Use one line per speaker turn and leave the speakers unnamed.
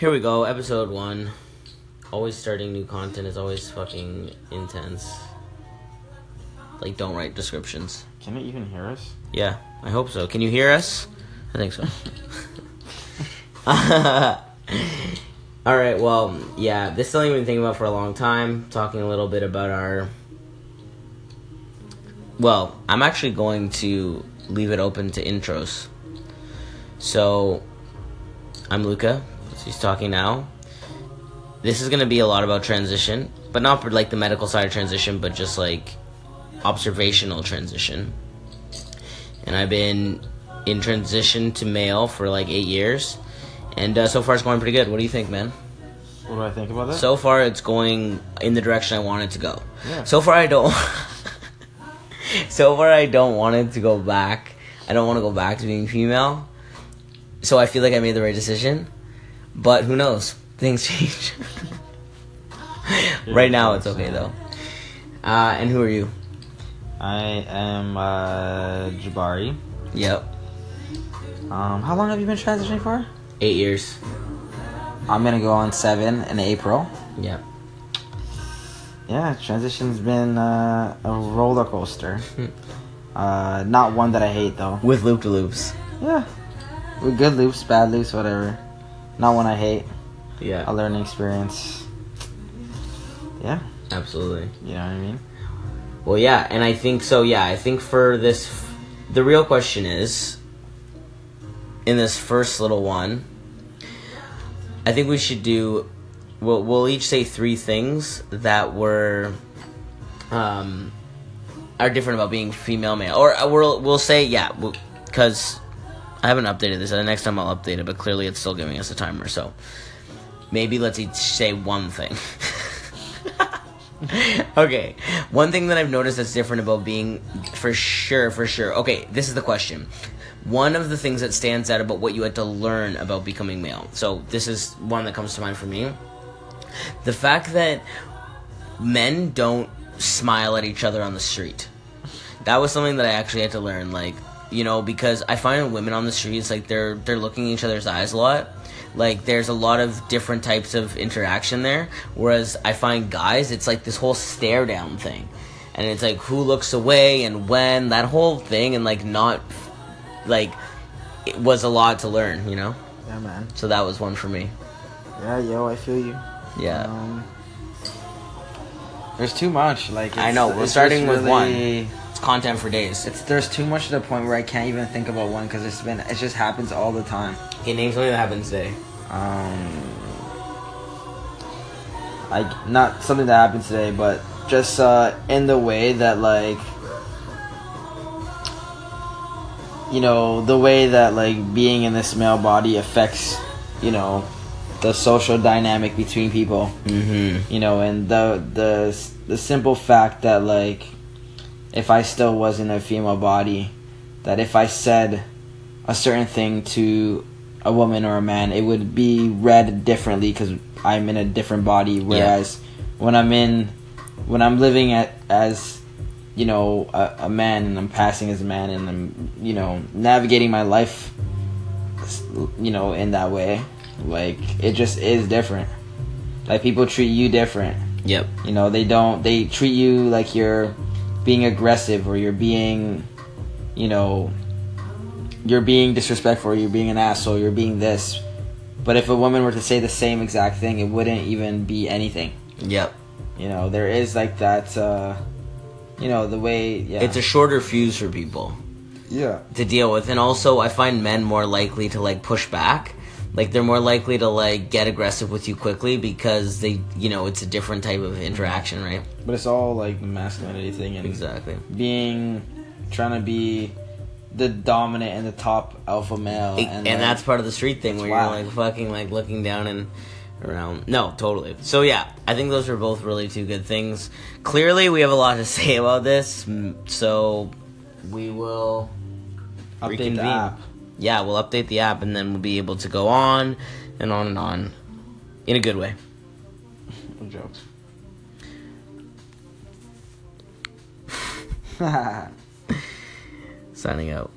Here we go, episode one. Always starting new content is always fucking intense. Like, don't write descriptions.
Can it even hear us?
Yeah, I hope so. Can you hear us? I think so. All right, well, yeah, this is something we've been thinking about for a long time. Talking a little bit about our. Well, I'm actually going to leave it open to intros. So, I'm Luca. He's talking now. This is going to be a lot about transition, but not for like the medical side of transition, but just like observational transition. And I've been in transition to male for like eight years, and uh, so far it's going pretty good. What do you think, man?
What do I think about that?
So far it's going in the direction I want it to go.
Yeah.
So far I don't. so far I don't want it to go back. I don't want to go back to being female. So I feel like I made the right decision, but who knows? Things change. right now it's okay though. Uh, and who are you?
I am uh, Jabari.
Yep,
Um, how long have you been transitioning for?
eight years.
I'm gonna go on seven in April.
Yep.
Yeah, transition's been uh, a roller coaster. Uh, not one that I hate though.
With loop to loops.
Yeah, with good loops, bad loops, whatever. Not one I hate.
Yeah.
A learning experience. Yeah,
absolutely.
you know what I mean.
Well, yeah, and I think so. Yeah, I think for this, the real question is, in this first little one, I think we should do. We'll we'll each say three things that were, um, are different about being female male, or uh, we'll we'll say yeah, because I haven't updated this. The next time I'll update it, but clearly it's still giving us a timer. So maybe let's each say one thing. okay, one thing that I've noticed that's different about being, for sure, for sure. Okay, this is the question. One of the things that stands out about what you had to learn about becoming male. So this is one that comes to mind for me. The fact that men don't smile at each other on the street. That was something that I actually had to learn. Like, you know, because I find women on the streets like they're they're looking each other's eyes a lot. Like there's a lot of different types of interaction there. Whereas I find guys, it's like this whole stare down thing. And it's like who looks away and when, that whole thing and like not like it was a lot to learn, you know?
Yeah, man.
So that was one for me.
Yeah, yo, I feel you.
Yeah.
Um, there's too much. Like
I know, we're starting with one.
really-
It's content for days.
It's there's too much to the point where I can't even think about one because it's been it just happens all the time.
Okay, name something that happened today.
Um, like not something that happened today, but just uh, in the way that like you know the way that like being in this male body affects you know the social dynamic between people
Mm-hmm.
you know and the the the simple fact that like if i still was in a female body that if i said a certain thing to a woman or a man it would be read differently because i'm in a different body. Whereas when i'm in when i'm living at as you know a, a man and i'm passing as a man and i'm you know navigating my life you know in that way like it just is different. Like people treat you different.
Yep.
you know they don't they treat you like you're being aggressive or you're being you know you're being disrespectful or you're being an asshole you're being this. But if a woman were to say the same exact thing it wouldn't even be anything.
Yep.
you know there is like that uh you know the way yeah.
It's a shorter fuse for people
yeah.
to deal with, and also I find men more likely to like push back. Like they're more likely to like get aggressive with you quickly because they, you know, it's a different type of interaction, right?
but it's all like the masculinity thing and
Exactly.
being trying to be the dominant and the top alpha male
and,
like,
that's part of the street thing where you're like fucking like looking down and around. No, totally. So yeah, I think those are both really two good things. Clearly, we have a lot to say about this, so we will
update
reconvene.
the app
Yeah, we'll update the app and then we'll be able to go on and on and on in a good way.
No jokes.
Signing out.